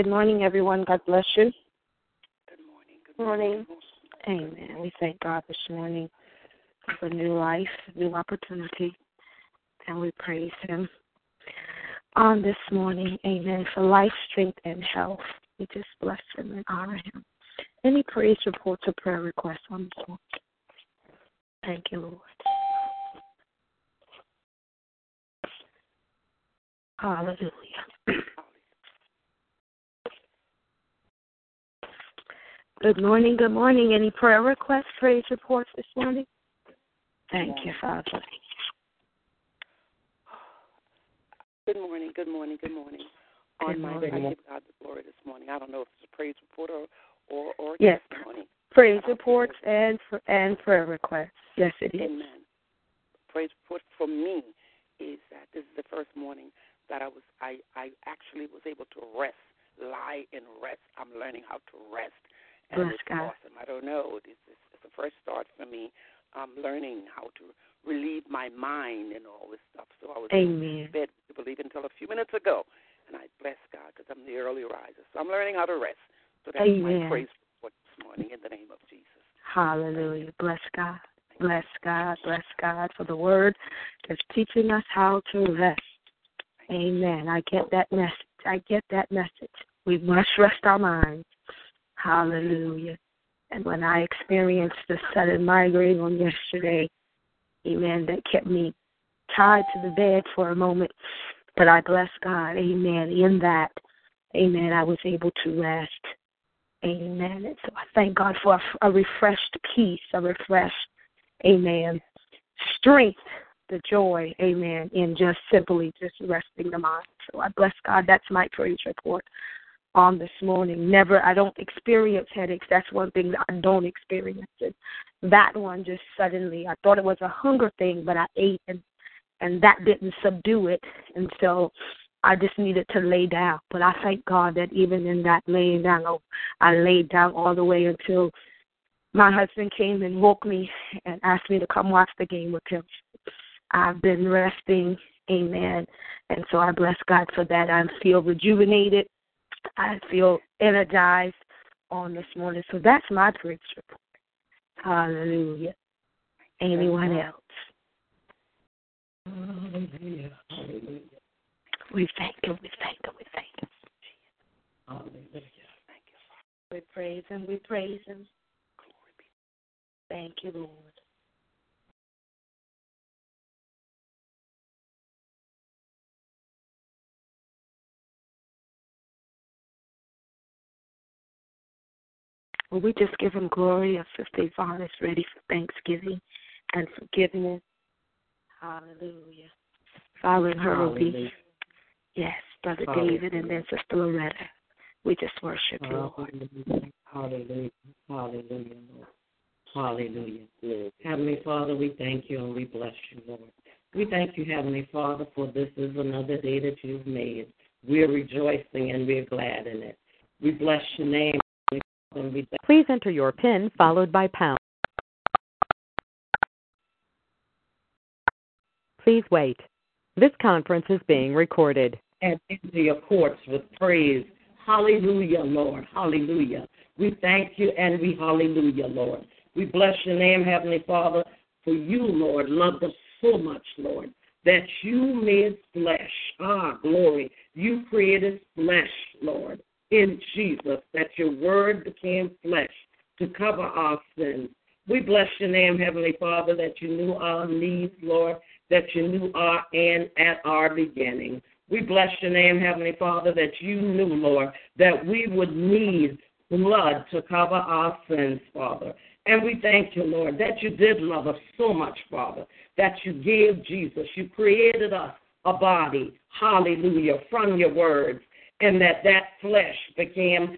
Good morning, everyone. God bless you. Good morning. Good morning. Amen. We thank God this morning for new life, new opportunity, and we praise Him on this morning. Amen. For life, strength, and health. We just bless Him and honor Him. Any praise reports or prayer requests on this morning? Thank you, Lord. Hallelujah. Good morning, good morning. Any prayer requests, praise reports this morning? Thank you, Father. Good morning. Good morning. Good morning. Good On my. I give God the glory this morning. I don't know if it's a praise report or or, or Yes. testimony. Praise reports and and prayer requests. Yes, it is. Amen. Praise report for me is that this is the first morning that I was I I actually was able to rest, lie and rest. I'm learning how to rest, and Bless it's God. awesome. I don't know. This is it's the first start for me. I'm learning how to relieve my mind and all this stuff. So I was Amen. in bed, you believe, until a few minutes ago, and I bless God because I'm the early riser. So I'm learning how to rest. So that's Amen. my praise report this morning in the name of Jesus. Hallelujah. Bless God. Bless God. Bless God for the word that's teaching us how to rest. Amen. I get that message. I get that message. We must rest our minds. Hallelujah. And when I experienced the sudden migraine on yesterday, amen, that kept me tied to the bed for a moment. But I bless God, amen, in that, amen, I was able to rest. Amen. And so I thank God for a, a refreshed peace, a refreshed, amen, strength, the joy, amen, in just simply just resting the mind. So I bless God. That's my praise report on this morning. Never, I don't experience headaches. That's one thing that I don't experience. And that one just suddenly, I thought it was a hunger thing, but I ate and and that didn't subdue it. And so I just needed to lay down. But I thank God that even in that laying down, I laid down all the way until my husband came and woke me and asked me to come watch the game with him. I've been resting, amen. And so I bless God for that. I feel rejuvenated. I feel energized on this morning. So that's my praise report. Hallelujah. Anyone else? Hallelujah. We thank you, we thank you, we thank you. Hallelujah. We praise him, we praise him. Thank you, Lord. Well, we just give him glory as Sister Yvonne is ready for Thanksgiving and forgiveness. Hallelujah. Following her will be, yes, Brother Hallelujah. David and then Sister Loretta. We just worship you, Lord. Hallelujah. Hallelujah. Hallelujah, Lord. Hallelujah. Heavenly Father, we thank you and we bless you, Lord. We thank you, Heavenly Father, for this is another day that you've made. We're rejoicing and we're glad in it. We bless your name. Please enter your PIN followed by pound. Please wait. This conference is being recorded. and into your courts with praise. Hallelujah, Lord. Hallelujah. We thank you and we hallelujah, Lord. We bless your name, Heavenly Father, for you, Lord, loved us so much, Lord, that you made flesh. Ah, glory. You created flesh, Lord, in Jesus, that your word became flesh to cover our sins. We bless your name, Heavenly Father, that you knew our needs, Lord, that you knew our end at our beginning. We bless your name, Heavenly Father, that you knew, Lord, that we would need blood to cover our sins, Father. And we thank you, Lord, that you did love us so much, Father, that you gave Jesus. You created us a body, hallelujah, from your words, and that that flesh became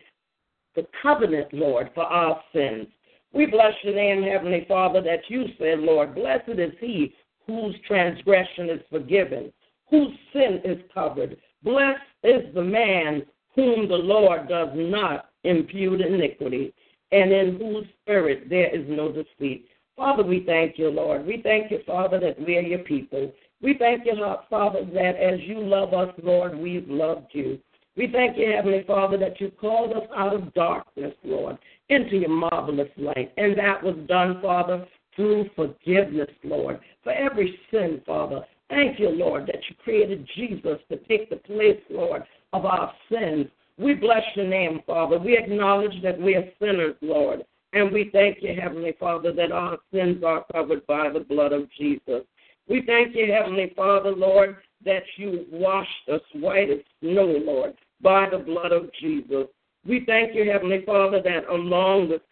the covenant, Lord, for our sins. We bless your name, Heavenly Father, that you said, Lord, blessed is he whose transgression is forgiven, whose sin is covered. Blessed is the man whom the Lord does not impute iniquity, and in whose spirit there is no deceit. Father, we thank you, Lord. We thank you, Father, that we are your people. We thank you, Father, that as you love us, Lord, we've loved you. We thank you, Heavenly Father, that you called us out of darkness, Lord, into your marvelous light. And that was done, Father, through forgiveness, Lord, for every sin, Father. Thank you, Lord, that you created Jesus to take the place, Lord, of our sins. We bless your name, Father. We acknowledge that we are sinners, Lord. And we thank you, Heavenly Father, that our sins are covered by the blood of Jesus. We thank you, Heavenly Father, Lord, that you washed us white as snow, Lord, by the blood of Jesus. We thank you, Heavenly Father, that along with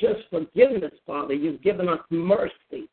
just forgiveness, Father, you've given us mercy.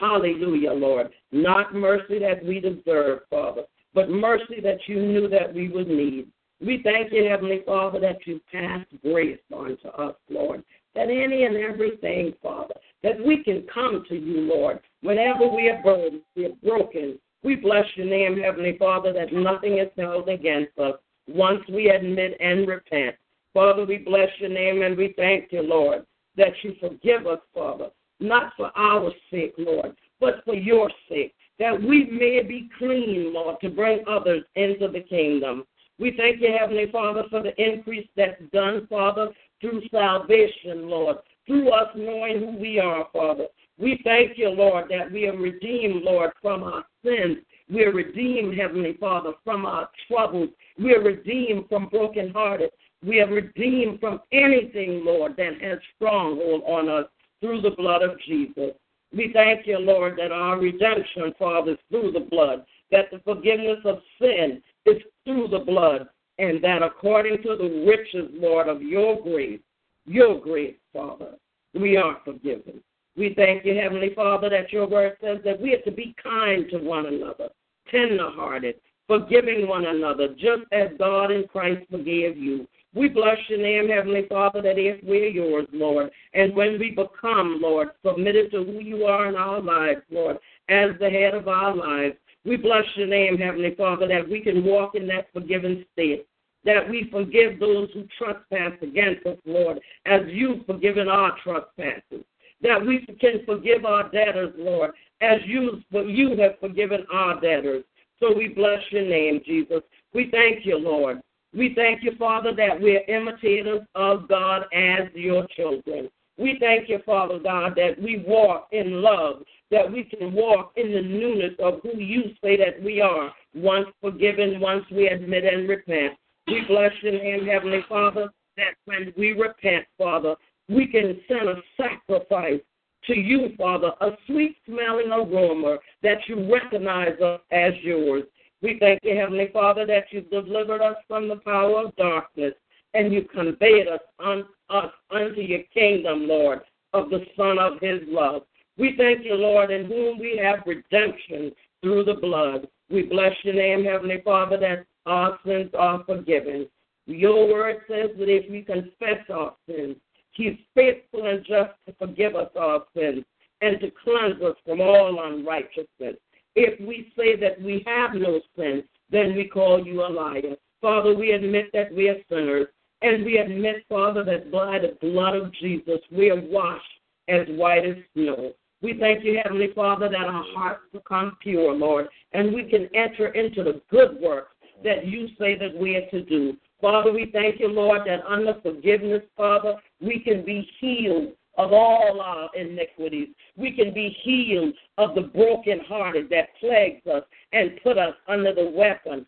Hallelujah, Lord. Not mercy that we deserve, Father, but mercy that you knew that we would need. We thank you, Heavenly Father, that you passed grace on to us, Lord. That any and everything, Father, that we can come to you, Lord, whenever we are burdened, we are broken. We bless your name, Heavenly Father, that nothing is held against us once we admit and repent. Father, we bless your name and we thank you, Lord, that you forgive us, Father, not for our sake, Lord, but for your sake, that we may be clean, Lord, to bring others into the kingdom. We thank you, Heavenly Father, for the increase that's done, Father, through salvation, Lord, through us knowing who we are, Father. We thank you, Lord, that we are redeemed, Lord, from our sins. We are redeemed, Heavenly Father, from our troubles. We are redeemed from brokenhearted. We are redeemed from anything, Lord, that has stronghold on us through the blood of Jesus. We thank you, Lord, that our redemption, Father, is through the blood, that the forgiveness of sin is through the blood, and that according to the riches, Lord, of your grace, your grace, Father, we are forgiven. We thank you, Heavenly Father, that your word says that we are to be kind to one another, tenderhearted, forgiving one another, just as God in Christ forgave you. We bless your name, Heavenly Father, that if we're yours, Lord, and when we become, Lord, submitted to who you are in our lives, Lord, as the head of our lives, we bless your name, Heavenly Father, that we can walk in that forgiven state, that we forgive those who trespass against us, Lord, as you've forgiven our trespasses, that we can forgive our debtors, Lord, as you, you have forgiven our debtors. So we bless your name, Jesus. We thank you, Lord. We thank you, Father, that we're imitators of God as your children. We thank you, Father God, that we walk in love, that we can walk in the newness of who you say that we are, once forgiven, once we admit and repent. We bless your name, Heavenly Father, that when we repent, Father, we can send a sacrifice to you, Father, a sweet smelling aroma that you recognize us as yours. We thank you, Heavenly Father, that you delivered us from the power of darkness and you conveyed us, un, us unto your kingdom, Lord, of the Son of his love. We thank you, Lord, in whom we have redemption through the blood. We bless your name, Heavenly Father, that our sins are forgiven. Your word says that if we confess our sins, He's faithful and just to forgive us our sins and to cleanse us from all unrighteousness. If we say that we have no sin, then we call you a liar. Father, we admit that we are sinners, and we admit, Father, that by the blood of Jesus we are washed as white as snow. We thank you, Heavenly Father, that our hearts become pure, Lord, and we can enter into the good work that you say that we are to do. Father, we thank you, Lord, that under forgiveness, Father, we can be healed of all our iniquities. We can be healed of the brokenhearted that plagues us and put us under the weapon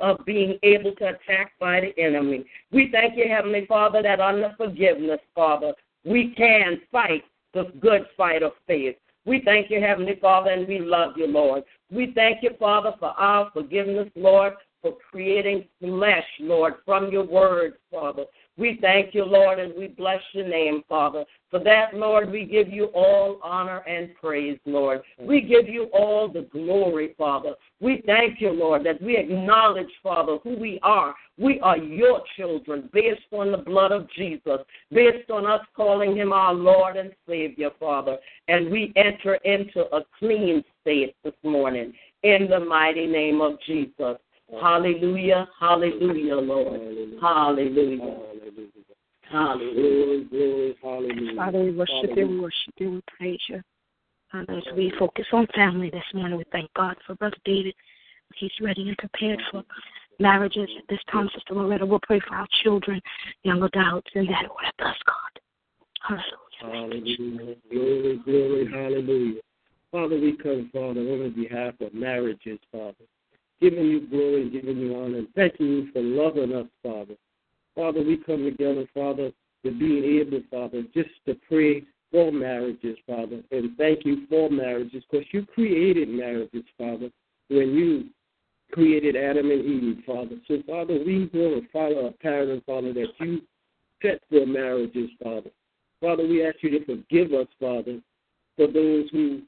of being able to attack by the enemy. We thank you, Heavenly Father, that under forgiveness, Father, we can fight the good fight of faith. We thank you, Heavenly Father, and we love you, Lord. We thank you, Father, for our forgiveness, Lord, for creating flesh, Lord, from your word, Father. We thank you, Lord, and we bless your name, Father. For that, Lord, we give you all honor and praise, Lord. We give you all the glory, Father. We thank you, Lord, that we acknowledge, Father, who we are. We are your children based on the blood of Jesus, based on us calling him our Lord and Savior, Father. And we enter into a clean state this morning in the mighty name of Jesus. Hallelujah, hallelujah, Lord. Hallelujah. Hallelujah. Glory, hallelujah. Father, we worship hallelujah. you, we worship you, we praise you. And as we focus on family this morning, we thank God for Brother David. He's ready and prepared for marriages. At this time, Sister Loretta will pray for our children, young adults, and that order. Bless God. Hallelujah. Hallelujah. Glory, glory, hallelujah. Father, we come, Father, on behalf of marriages, Father giving you glory and giving you honor and thanking you for loving us, Father. Father, we come together, Father, to being able, Father, just to pray for marriages, Father, and thank you for marriages because you created marriages, Father, when you created Adam and Eve, Father. So, Father, we to follow a pattern, Father, that you set for marriages, Father. Father, we ask you to forgive us, Father, for those who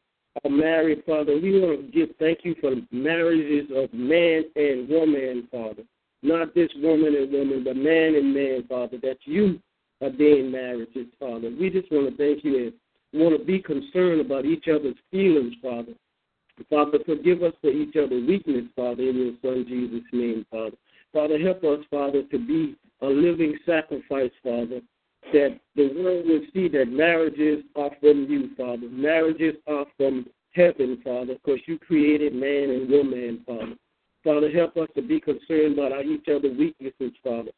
are married, Father. We want to give thank you for marriages of man and woman, Father. Not this woman and woman, but man and man, Father, that you ordained marriages, Father. We just want to thank you and want to be concerned about each other's feelings, Father. Father, forgive us for each other's weakness, Father, in your Son Jesus' name, Father. Father, help us, Father, to be a living sacrifice, Father, that the world will see that marriages are from you, Father. Marriages are from heaven, Father, because you created man and woman, Father. Father, help us to be concerned about each other's weaknesses, Father.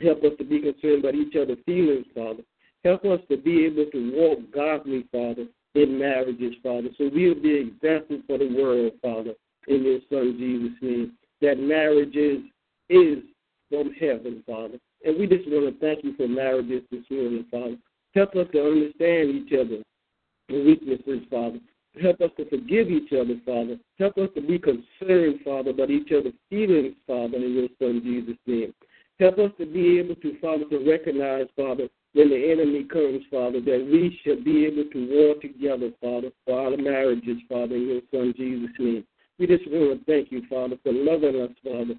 Help us to be concerned about each other's feelings, Father. Help us to be able to walk godly, Father, in marriages, Father. So we'll be example for the world, Father, in your Son Jesus' name. That marriages is from heaven, Father. And we just want to thank you for marriages this morning, Father. Help us to understand each other weaknesses, Father. Help us to forgive each other, Father. Help us to be concerned, Father, about each other's feelings, Father, in your Son Jesus' name. Help us to be able to, Father, to recognize, Father, when the enemy comes, Father, that we should be able to war together, Father, for our marriages, Father, in your Son Jesus' name. We just want to thank you, Father, for loving us, Father,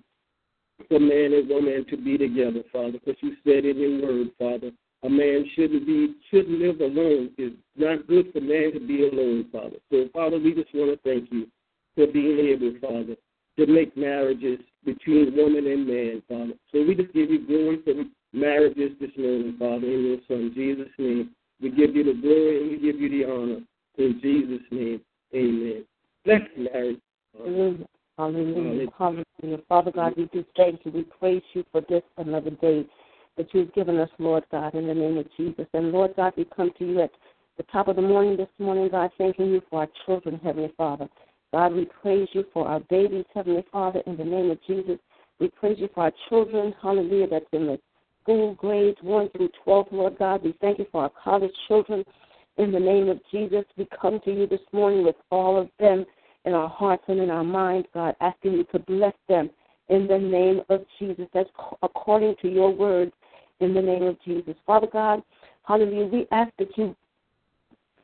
for man and woman to be together, Father, because you said in your word, Father, a man shouldn't be shouldn't live alone. It's not good for man to be alone, Father. So, Father, we just want to thank you for being able, Father, to make marriages between woman and man, Father. So we just give you glory for marriages this morning, Father, in your Son Jesus' name. We give you the glory and we give you the honor. In Jesus' name, amen. Bless marriage. Hallelujah. Hallelujah. Hallelujah. Father God, we do thank you. We praise you for this another day that you've given us, Lord God, in the name of Jesus. And Lord God, we come to you at the top of the morning this morning, God, thanking you for our children, Heavenly Father. God, we praise you for our babies, Heavenly Father, in the name of Jesus. We praise you for our children, hallelujah, that's in the school grades 1 through 12, Lord God. We thank you for our college children. In the name of Jesus, we come to you this morning with all of them in our hearts and in our minds, God, asking you to bless them in the name of Jesus. That's according to your word in the name of Jesus. Father God, hallelujah, we ask that you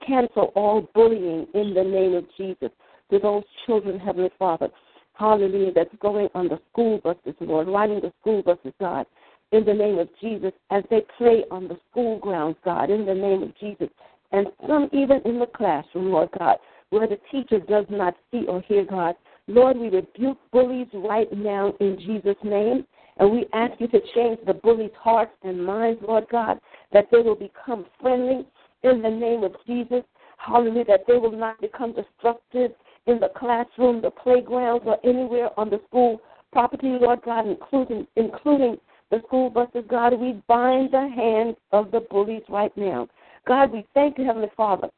cancel all bullying in the name of Jesus to those children, Heavenly Father. Hallelujah, that's going on the school buses, Lord, riding the school buses, God, in the name of Jesus, as they play on the school grounds, God, in the name of Jesus. And some even in the classroom, Lord God, where the teacher does not see or hear, God. Lord, we rebuke bullies right now in Jesus' name. And we ask you to change the bullies' hearts and minds, Lord God, that they will become friendly in the name of Jesus. Hallelujah, that they will not become destructive in the classroom, the playgrounds, or anywhere on the school property, Lord God, including including the school buses, God. We bind the hands of the bullies right now. God, we thank you, Heavenly Father.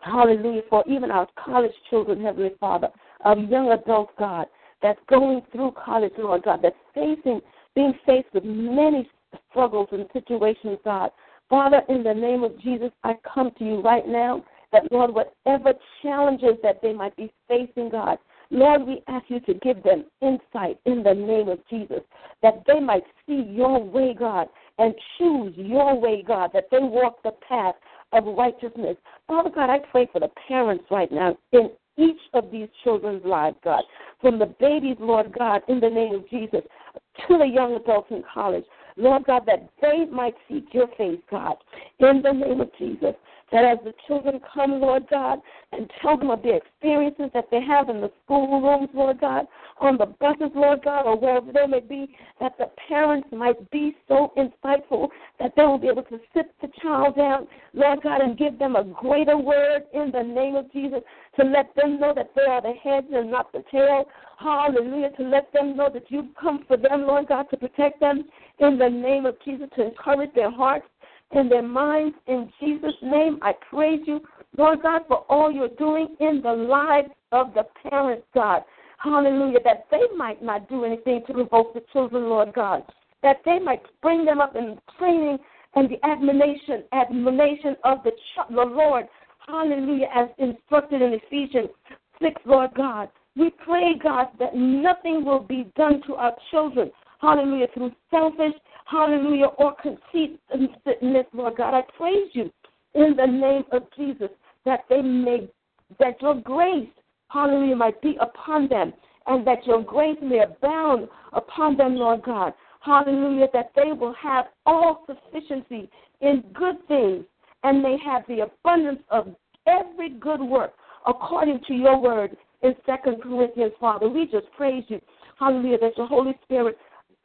Hallelujah, for even our college children, Heavenly Father, of young adults, God, that's going through college, Lord God, that's facing, being faced with many struggles and situations, God. Father, in the name of Jesus, I come to you right now that, Lord, whatever challenges that they might be facing, God, Lord, we ask you to give them insight in the name of Jesus, that they might see your way, God, and choose your way, God, that they walk the path of righteousness. Father God, I pray for the parents right now in each of these children's lives, God, from the babies, Lord God, in the name of Jesus, to the young adults in college. Lord God, that they might seek your face, God, in the name of Jesus. That as the children come, Lord God, and tell them of the experiences that they have in the schoolrooms, Lord God, on the buses, Lord God, or wherever they may be, that the parents might be so insightful that they will be able to sit the child down, Lord God, and give them a greater word in the name of Jesus to let them know that they are the heads and not the tail. Hallelujah. To let them know that you've come for them, Lord God, to protect them in the name of Jesus, to encourage their hearts and their minds. In Jesus' name, I praise you, Lord God, for all you're doing in the lives of the parents, God. Hallelujah. That they might not do anything to provoke the children, Lord God. That they might bring them up in training and the admonition, admonition of the, the Lord. Hallelujah, as instructed in Ephesians 6, Lord God. We pray, God, that nothing will be done to our children, hallelujah, through selfish, hallelujah, or conceitedness, Lord God. I praise you in the name of Jesus that they may, that your grace, hallelujah, might be upon them and that your grace may abound upon them, Lord God. Hallelujah, that they will have all sufficiency in good things and may have the abundance of every good work according to your word in Second Corinthians, Father. We just praise you. Hallelujah, that your Holy Spirit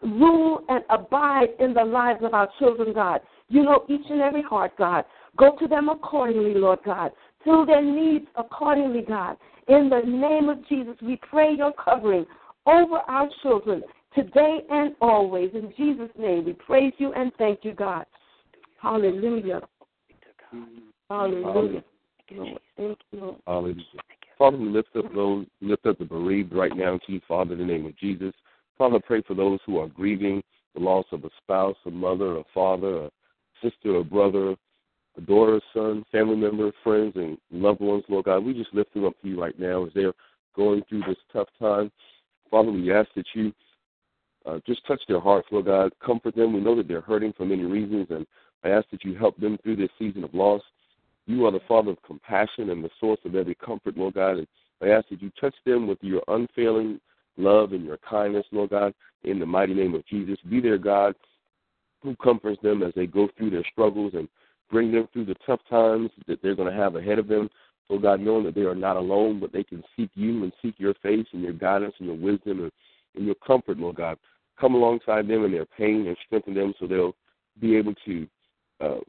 rule and abide in the lives of our children, God. You know each and every heart, God. Go to them accordingly, Lord God. Fill their needs accordingly, God. In the name of Jesus, we pray your covering over our children today and always. In Jesus' name, we praise you and thank you, God. Hallelujah. Hallelujah. Thank you. Hallelujah. Father, we lift up those, lift up the bereaved right now to you, Father, in the name of Jesus. Father, pray for those who are grieving the loss of a spouse, a mother, a father, a sister, a brother, a daughter, son, family member, friends, and loved ones, Lord God. We just lift them up to you right now as they're going through this tough time. Father, we ask that you uh, just touch their hearts, Lord God. Comfort them. We know that they're hurting for many reasons, and I ask that you help them through this season of loss. You are the Father of compassion and the source of every comfort, Lord God. And I ask that you touch them with your unfailing love and your kindness, Lord God, in the mighty name of Jesus. Be their God who comforts them as they go through their struggles and bring them through the tough times that they're going to have ahead of them. So, God, knowing that they are not alone, but they can seek you and seek your face and your guidance and your wisdom and, and your comfort, Lord God. Come alongside them in their pain and strengthen them so they'll be able to uh,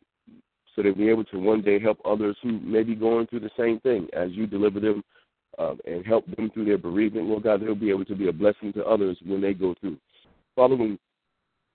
so they'll be able to one day help others who may be going through the same thing as you deliver them uh, and help them through their bereavement. Lord God, they'll be able to be a blessing to others when they go through. Father, when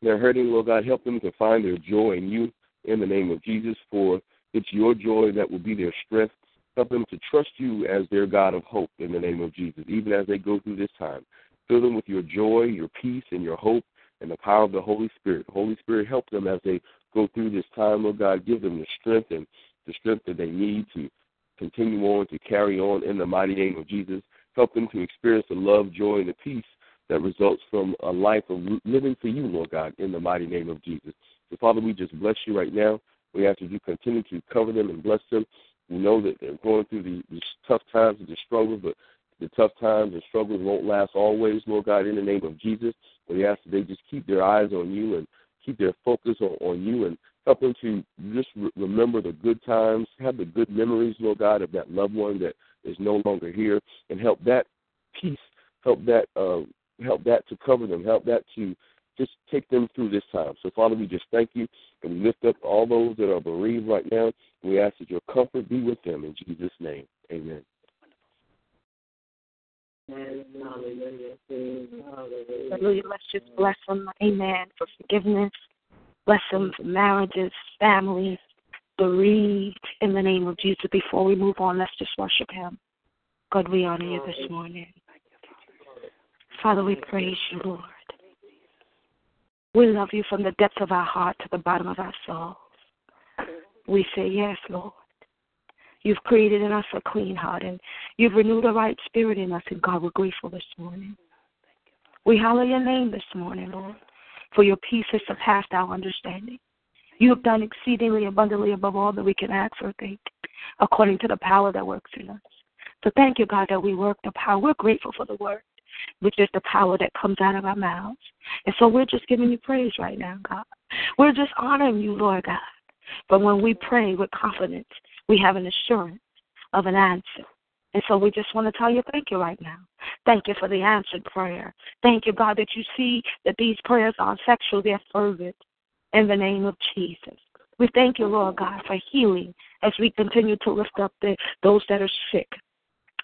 they're hurting, Lord God, help them to find their joy in you in the name of Jesus. For It's your joy that will be their strength. Help them to trust you as their God of hope in the name of Jesus, even as they go through this time. Fill them with your joy, your peace, and your hope, and the power of the Holy Spirit. Holy Spirit, help them as they go through this time, Lord God. Give them the strength and the strength that they need to continue on, to carry on in the mighty name of Jesus. Help them to experience the love, joy, and the peace that results from a life of living for you, Lord God, in the mighty name of Jesus. So, Father, we just bless you right now. We ask that you continue to cover them and bless them. We know that they're going through the, these tough times and the struggles, but the tough times and struggles won't last always, Lord God, in the name of Jesus. We ask that they just keep their eyes on you and keep their focus on, on you and help them to just re- remember the good times, have the good memories, Lord God, of that loved one that is no longer here, and help that peace, help that uh, help that to cover them, help that to just take them through this time. So, Father, we just thank you and we lift up all those that are bereaved right now. We ask that your comfort be with them in Jesus' name. Amen. Hallelujah. Let's just bless them. Amen. For forgiveness. Bless them marriages, families, bereaved in the name of Jesus. Before we move on, let's just worship him. God, we honor you this morning. Father, we praise you, Lord. We love you from the depths of our heart to the bottom of our soul. We say, Yes, Lord. You've created in us a clean heart and you've renewed a right spirit in us, and God, we're grateful this morning. We hallow your name this morning, Lord, for your peace has surpassed our understanding. You have done exceedingly abundantly above all that we can ask or think, according to the power that works in us. So thank you, God, that we work the power. We're grateful for the word, which is the power that comes out of our mouths. And so we're just giving you praise right now, God. We're just honoring you, Lord God. But when we pray with confidence, we have an assurance of an answer. And so we just want to tell you thank you right now. Thank you for the answered prayer. Thank you, God, that you see that these prayers are sexual, they're fervent in the name of Jesus. We thank you, Lord God, for healing as we continue to lift up the, those that are sick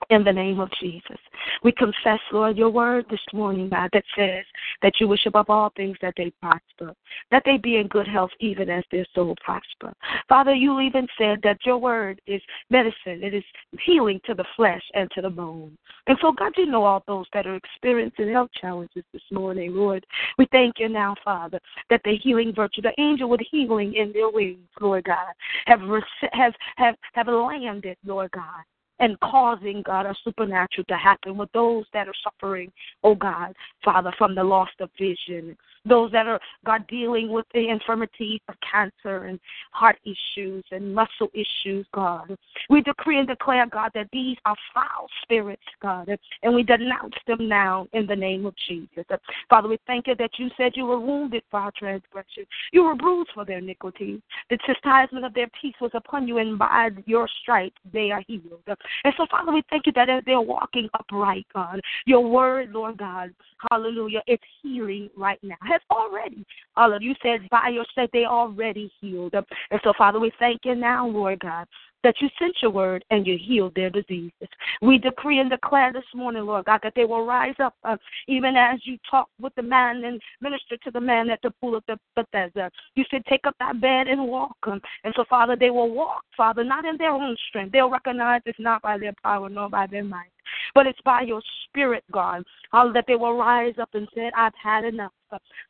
in the name of Jesus. We confess, Lord, your word this morning, God, that says that you wish above all things that they prosper, that they be in good health even as their soul prosper. Father, you even said that your word is medicine, it is healing to the flesh and to the bone. And so, God, you know all those that are experiencing health challenges this morning, Lord. We thank you now, Father, that the healing virtue, the angel with healing in their wings, Lord God, have, have, have, have landed, Lord God and causing, God, a supernatural to happen with those that are suffering, oh God, Father, from the loss of vision, those that are, God, dealing with the infirmities of cancer and heart issues and muscle issues, God. We decree and declare, God, that these are foul spirits, God, and we denounce them now in the name of Jesus. Father, we thank you that you said you were wounded for our transgression. You were bruised for their iniquity. The chastisement of their peace was upon you, and by your stripes they are healed. And so, Father, we thank you that as they're walking upright, God, your word, Lord God, hallelujah, is healing right now. Has already, hallelujah. You said by your stripes they already healed. And so, Father, we thank you now, Lord God, that you sent your word and you healed their diseases. We decree and declare this morning, Lord God, that they will rise up, uh, even as you talk with the man and minister to the man at the pool of the Bethesda. You said, take up that bed and walk. Um, and so, Father, they will walk, Father, not in their own strength. They'll recognize it's not by their power nor by their might. But it's by your spirit, God, all that they will rise up and say, I've had enough.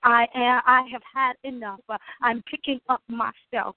I am I have had enough. I'm picking up myself.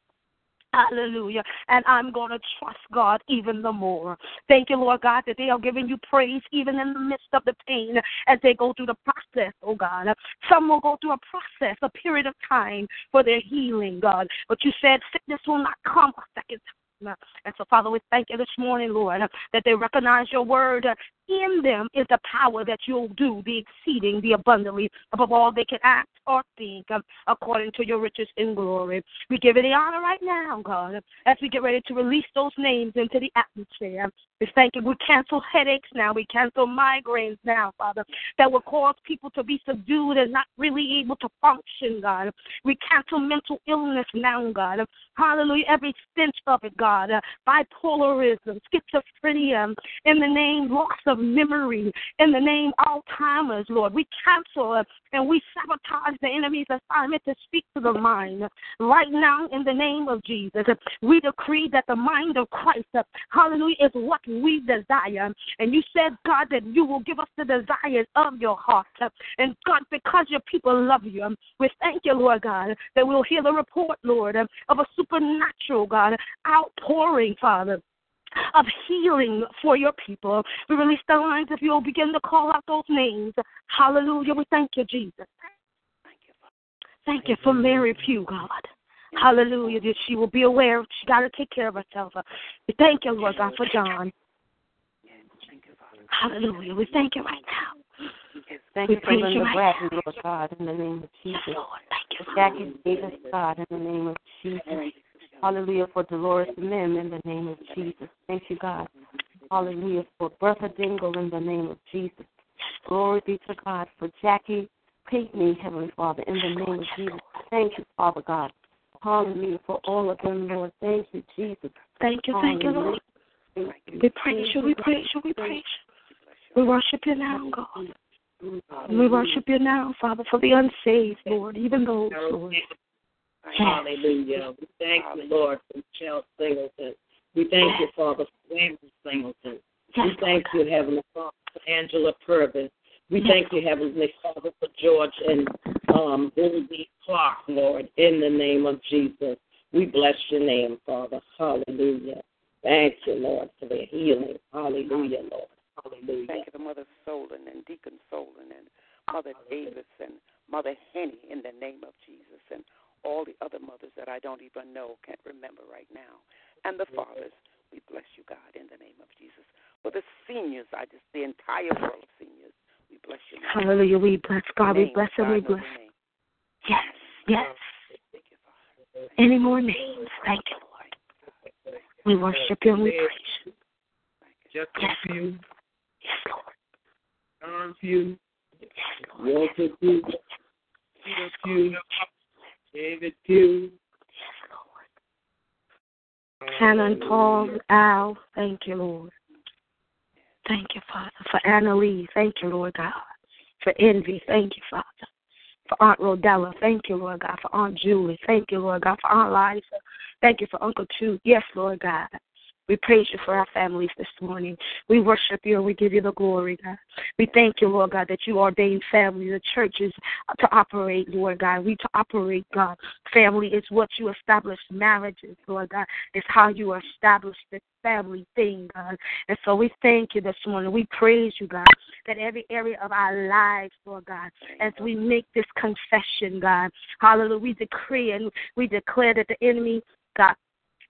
Hallelujah. And I'm going to trust God even the more. Thank you, Lord God, that they are giving you praise even in the midst of the pain as they go through the process, oh God. Some will go through a process, a period of time for their healing, God. But you said sickness will not come a second time. And so, Father, we thank you this morning, Lord, that they recognize your word in them is the power that you'll do the exceeding, the abundantly, above all they can act or think, according to your riches in glory. We give you the honor right now, God, as we get ready to release those names into the atmosphere. We thank you. We cancel headaches now. We cancel migraines now, Father, that will cause people to be subdued and not really able to function, God. We cancel mental illness now, God. Hallelujah. Every stench of it, God. Bipolarism, schizophrenia, in the name, loss of of memory. In the name of Alzheimer's, Lord, we cancel and we sabotage the enemy's assignment to speak to the mind. Right now, in the name of Jesus, we decree that the mind of Christ, hallelujah, is what we desire. And you said, God, that you will give us the desires of your heart. And God, because your people love you, we thank you, Lord God, that we'll hear the report, Lord, of a supernatural, God, outpouring, Father of healing for your people. We release the lines if you'll begin to call out those names. Hallelujah. We thank you, Jesus. Thank you, thank you for Mary Pugh, God. Hallelujah. That she will be aware she got to take care of herself. We thank you, Lord God, for John. Hallelujah. We thank you right now. Thank we you for Linda right Bradley, Lord God, in the name of Jesus. Yes, Lord. Thank you. Jackie Davis, God, in the name of Jesus. Hallelujah for Dolores Mim in the name of Jesus. Thank you, God. Hallelujah for Bertha Dingle in the name of Jesus. Glory be to God for Jackie Pinckney, Heavenly Father, in the name of Jesus. Thank you, Father God. Hallelujah for all of them, Lord. Thank you, Jesus. Thank you, thank you, Lord. We praise you, we praise you, we praise you. We worship you now, God. We worship you now, Father, for the unsaved, Lord, even those, Lord. Hallelujah. We thank you, Lord, for Michelle Singleton. We thank you, Father, for Andrew Singleton. We thank you, Heavenly Father, for Angela Purvis. We thank you, Heavenly Father, for George and um, Billy Clark, Lord, in the name of Jesus. We bless your name, Father. Hallelujah. Thank you, Lord, for their healing. Hallelujah, Lord. Hallelujah. Thank you for Mother Solon and Deacon Solon and Mother Davis and Mother Henny in the name of Jesus and all the other mothers that I don't even know, can't remember right now. And the mm-hmm. fathers, we bless you, God, in the name of Jesus. For the seniors, I just, the entire world of seniors, we bless you. Name. Hallelujah. We bless God. We bless Him. We bless. Yes, yes. Any more names? Thank you, Lord. We worship you and we praise you. Just yes. you. Yes, Lord. John Pugh. Yes, Lord. Walter Pugh. Peter Pugh. David Pugh. Yes, Lord. Hannah and Paul, Al, thank you, Lord. Thank you, Father. For Anna Lee, thank you, Lord God. For Envy, thank you, Father. For Aunt Rodella, thank you, Lord God. For Aunt Julie, thank you, Lord God. For Aunt Liza, thank you for Uncle Chu. Yes, Lord God. We praise you for our families this morning. We worship you and we give you the glory, God. We thank you, Lord God, that you ordained family, the churches to operate, Lord God. We to operate, God. Family is what you established marriages, Lord God. It's how you established the family thing, God. And so we thank you this morning. We praise you, God, that every area of our lives, Lord God, as we make this confession, God, hallelujah, we decree and we declare that the enemy, God,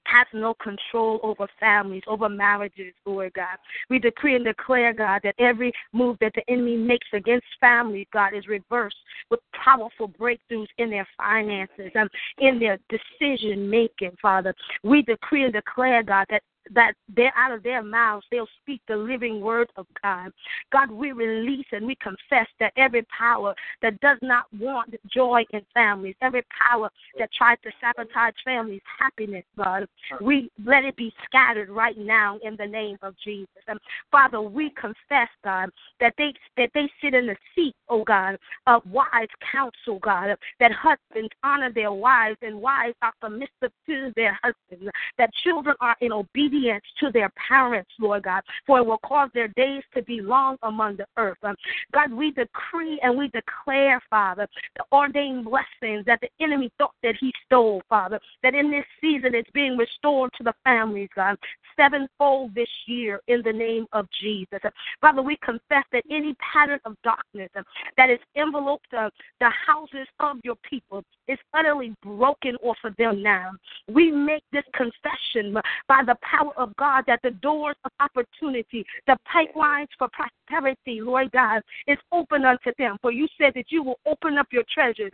has no control over families, over marriages, Lord God. We decree and declare, God, that every move that the enemy makes against families, God, is reversed with powerful breakthroughs in their finances and in their decision making, Father. We decree and declare, God, that that they're out of their mouths, they'll speak the living word of God. God, we release and we confess that every power that does not want joy in families, every power that tries to sabotage families' happiness, God, we let it be scattered right now in the name of Jesus. And Father, we confess, God, that they that they sit in the seat, oh God, of wise counsel, God, that husbands honor their wives and wives are submissive to their husbands, that children are in obedience obedience to their parents, Lord God, for it will cause their days to be long among the earth. Um, God, we decree and we declare, Father, the ordained blessings that the enemy thought that he stole, Father, that in this season it's being restored to the families, God, sevenfold this year in the name of Jesus. Father, we confess that any pattern of darkness uh, that is enveloped uh, the houses of your people is utterly broken off of them now. We make this confession by the power of God that the doors of opportunity, the pipelines for prosperity, Lord God, is open unto them. For you said that you will open up your treasures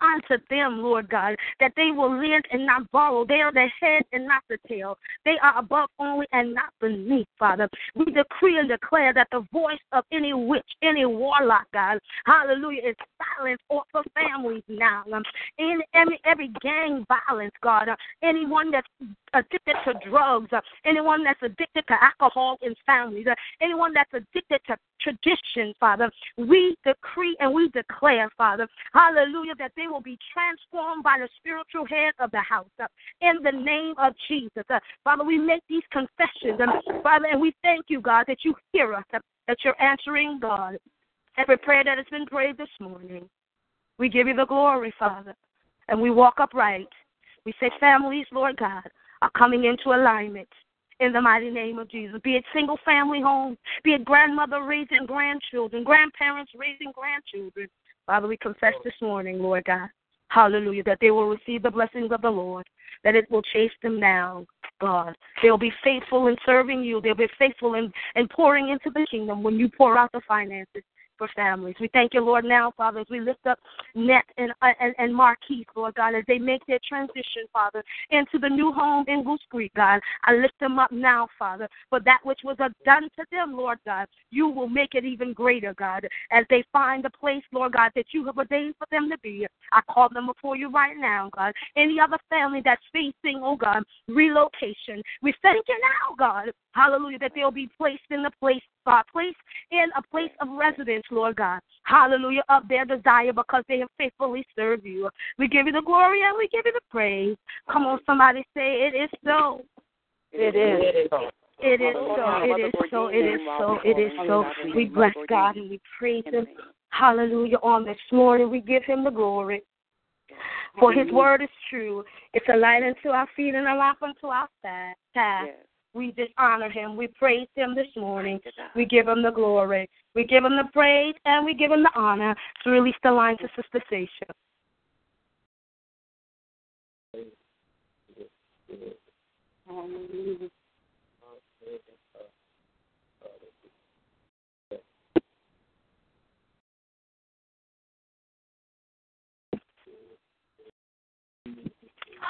unto them, Lord God, that they will lend and not borrow. They are the head and not the tail. They are above only and not beneath, Father. We decree and declare that the voice of any witch, any warlock, God, hallelujah, is violence off of families now. Um, in every, every gang violence, God, uh, anyone that's addicted to drugs, uh, anyone that's addicted to alcohol in families, uh, anyone that's addicted to tradition, Father, we decree and we declare, Father, hallelujah, that they will be transformed by the spiritual head of the house. Uh, in the name of Jesus. Uh, Father, we make these confessions, and Father, and we thank you, God, that you hear us, uh, that you're answering, God, every prayer that has been prayed this morning. We give you the glory, Father, and we walk upright. We say families, Lord God, are coming into alignment in the mighty name of Jesus. Be it single family homes, be it grandmother raising grandchildren, grandparents raising grandchildren. Father, we confess this morning, Lord God, hallelujah, that they will receive the blessings of the Lord, that it will chase them down, God. They'll be faithful in serving you. They'll be faithful in, in pouring into the kingdom when you pour out the finances for families. We thank you, Lord, now, Father, as we lift up Net and, uh, and, and Marquise, Lord God, as they make their transition, Father, into the new home in Goose Creek, God. I lift them up now, Father, for that which was done to them, Lord God. You will make it even greater, God, as they find the place, Lord God, that you have ordained for them to be. I call them before you right now, God. Any other family that's facing, oh God, relocation, we thank you now, God, hallelujah, that they'll be placed in the place, uh, God, placed in a place of residence, Lord God. Hallelujah, of their desire because they have faithfully served you. We give you the glory and we give you the praise. Come on, somebody say, It is so. It is. It is so. It is so. It is so. It is so. We bless God and we praise Him. Hallelujah. On this morning, we give Him the glory. For His word is true. It's a light unto our feet and a lamp unto our path. We just honor him. We praise him this morning. We give him the glory. We give him the praise and we give him the honor to release the line to Sister Stacia.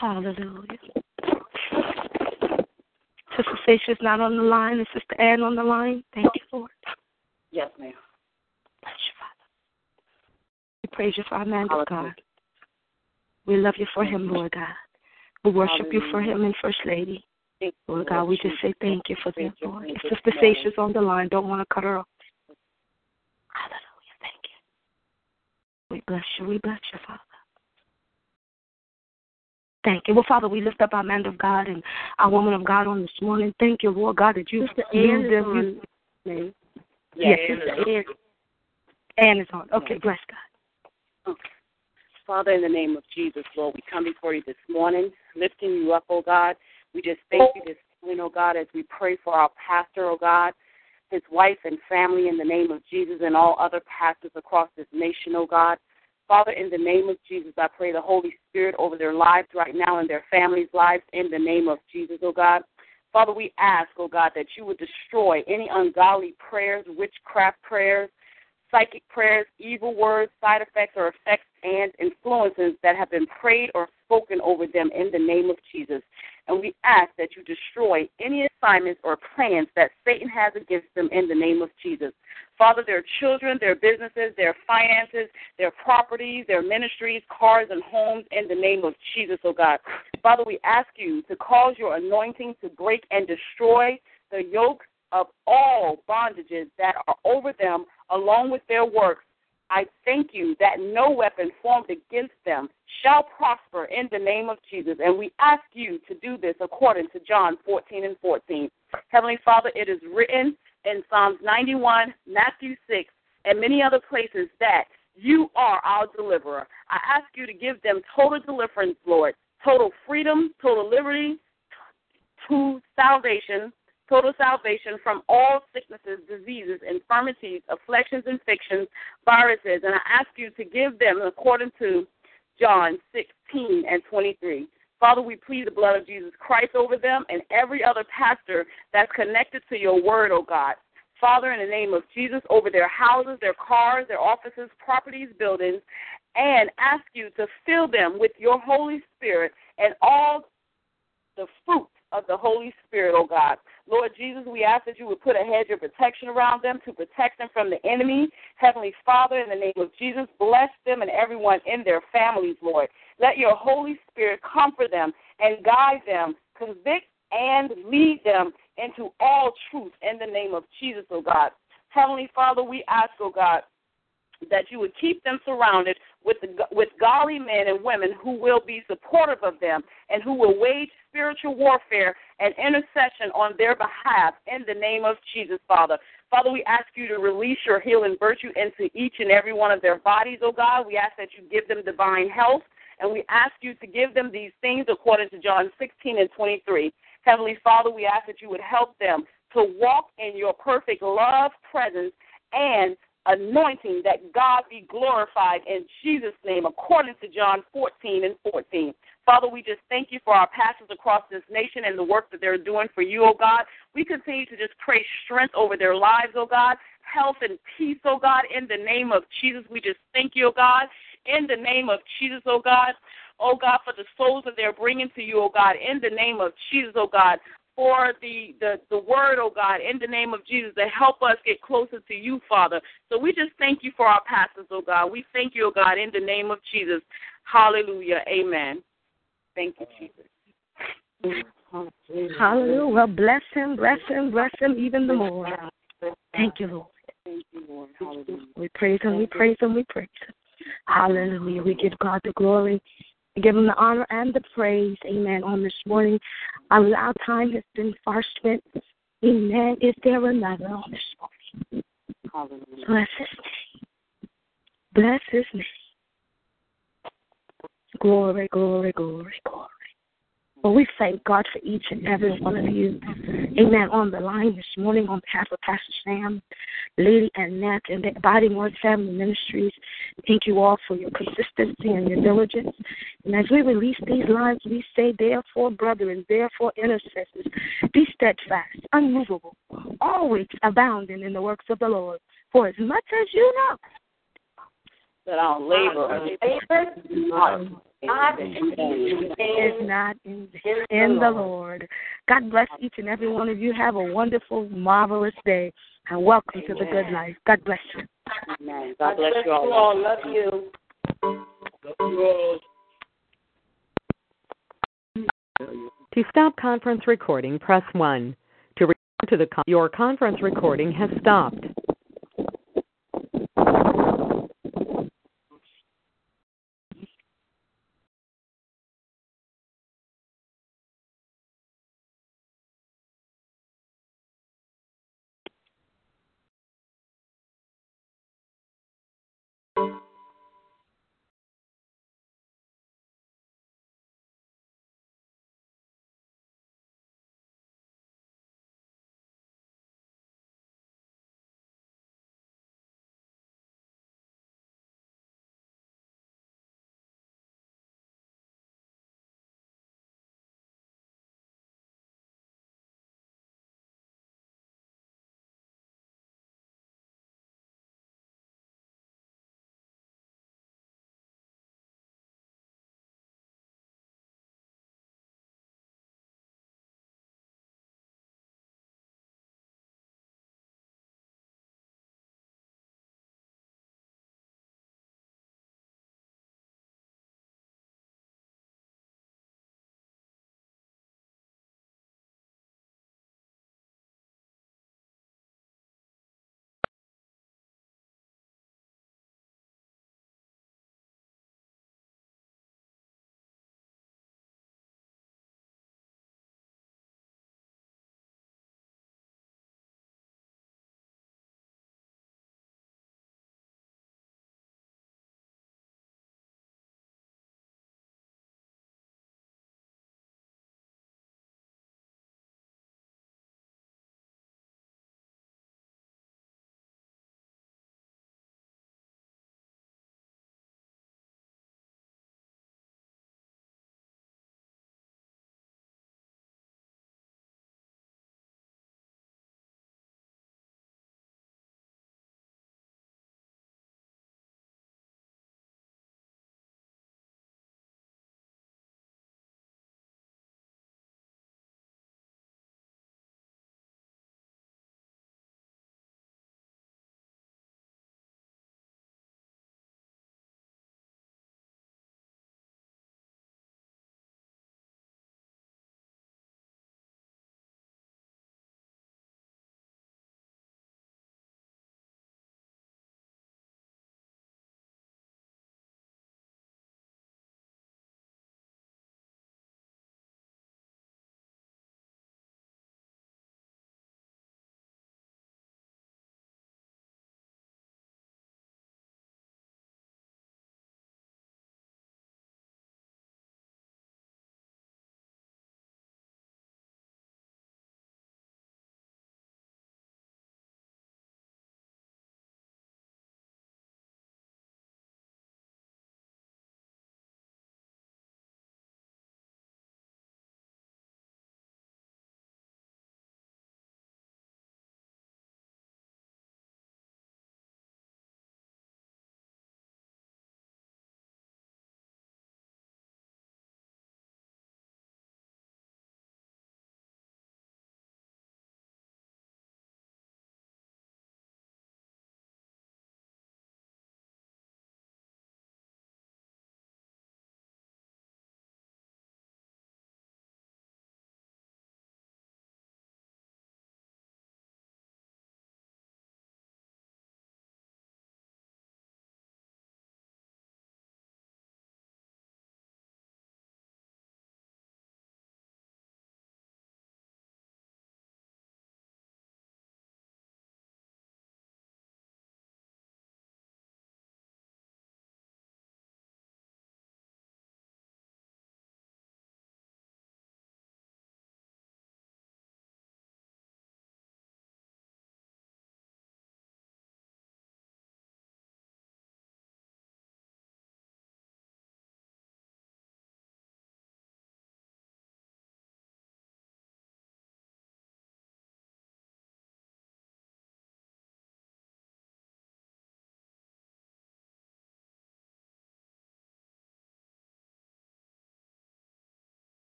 Hallelujah. Sister Stacia's not on the line. Is Sister Ann on the line? Thank you, Lord. Yes, ma'am. Bless you, Father. We praise you for our man of God. We love you for him, Lord God. We worship you for him and First Lady. Lord God, we just say thank you for them, Lord. If Sister Stacia's on the line, don't want to cut her off. Hallelujah. Thank you. We bless you. We bless you, Father. Thank you. Well, Father, we lift up our man of God and our woman of God on this morning. Thank you, Lord God, that you Sister moved Ann is them. You- Yes, yes, Ann Sister is Ann. Ann is on. Okay, bless God. Okay. Father, in the name of Jesus, Lord, we come before you this morning, lifting you up, oh God. We just thank you this morning, oh God, as we pray for our pastor, oh God, his wife and family in the name of Jesus, and all other pastors across this nation, oh God. Father, in the name of Jesus, I pray the Holy Spirit over their lives right now and their families' lives in the name of Jesus, oh God. Father, we ask, oh God, that you would destroy any ungodly prayers, witchcraft prayers, psychic prayers, evil words, side effects or effects and influences that have been prayed or spoken over them in the name of Jesus. And we ask that you destroy any assignments or plans that Satan has against them in the name of Jesus. Father, their children, their businesses, their finances, their properties, their ministries, cars, and homes in the name of Jesus, oh God. Father, we ask you to cause your anointing to break and destroy the yoke of all bondages that are over them along with their works. I thank you that no weapon formed against them shall prosper in the name of Jesus. And we ask you to do this according to John 14 and 14. Heavenly Father, it is written in Psalms 91, Matthew 6, and many other places that you are our deliverer. I ask you to give them total deliverance, Lord, total freedom, total liberty, to salvation, total salvation from all sicknesses, diseases, infirmities, afflictions, infections, viruses. And I ask you to give them according to John 16 and 23. Father, we plead the blood of Jesus Christ over them and every other pastor that's connected to your word, oh God. Father, in the name of Jesus, over their houses, their cars, their offices, properties, buildings, and ask you to fill them with your Holy Spirit and all the fruit of the Holy Spirit, oh God. Lord Jesus, we ask that you would put a hedge of protection around them to protect them from the enemy. Heavenly Father, in the name of Jesus, bless them and everyone in their families, Lord. Let your Holy Spirit comfort them and guide them, convict and lead them into all truth in the name of Jesus, oh God. Heavenly Father, we ask, oh God, that you would keep them surrounded with the, with godly men and women who will be supportive of them and who will wage spiritual warfare and intercession on their behalf in the name of Jesus, Father. Father, we ask you to release your healing virtue into each and every one of their bodies, oh God. We ask that you give them divine health, and we ask you to give them these things according to John 16 and 23. Heavenly Father, we ask that you would help them to walk in your perfect love, presence, and anointing that God be glorified in Jesus' name, according to John 14 and 14. Father, we just thank you for our pastors across this nation and the work that they're doing for you, oh God. We continue to just pray strength over their lives, oh God, health and peace, oh God, in the name of Jesus. We just thank you, oh God, in the name of Jesus, oh God. Oh God, for the souls that they're bringing to you, oh God, in the name of Jesus, oh God for the, the, the word, oh God, in the name of Jesus, to help us get closer to you, Father. So we just thank you for our pastors, oh God. We thank you, oh God, in the name of Jesus. Hallelujah. Amen. Thank you, Jesus. Hallelujah. Well, bless him, bless him, bless him even the more. Thank you, Lord. Thank you, Lord. Hallelujah. We praise him, we praise him, we praise him. Hallelujah. We give God the glory give him the honor and the praise, amen, on this morning. Our time has been far spent. Amen. Is there another on this morning? Hallelujah. Bless his name. Bless his name. Glory, glory, glory, glory. Well, we thank God for each and every one of you. Amen. On the line this morning on behalf of Pastor Sam, Lady Annette, and the Abiding Word Family Ministries. Thank you all for your consistency and your diligence. And as we release these lines, we say, therefore, brethren, therefore, intercessors, be steadfast, unmovable, always abounding in the works of the Lord. For as much as you know that our labor is not in, in the Lord. God bless each and every one of you. Have a wonderful, marvelous day, and welcome to the good life. God bless you. Amen. God bless you all. Love you. Love you all. To stop conference recording, press 1. To return to the con- your conference recording has stopped.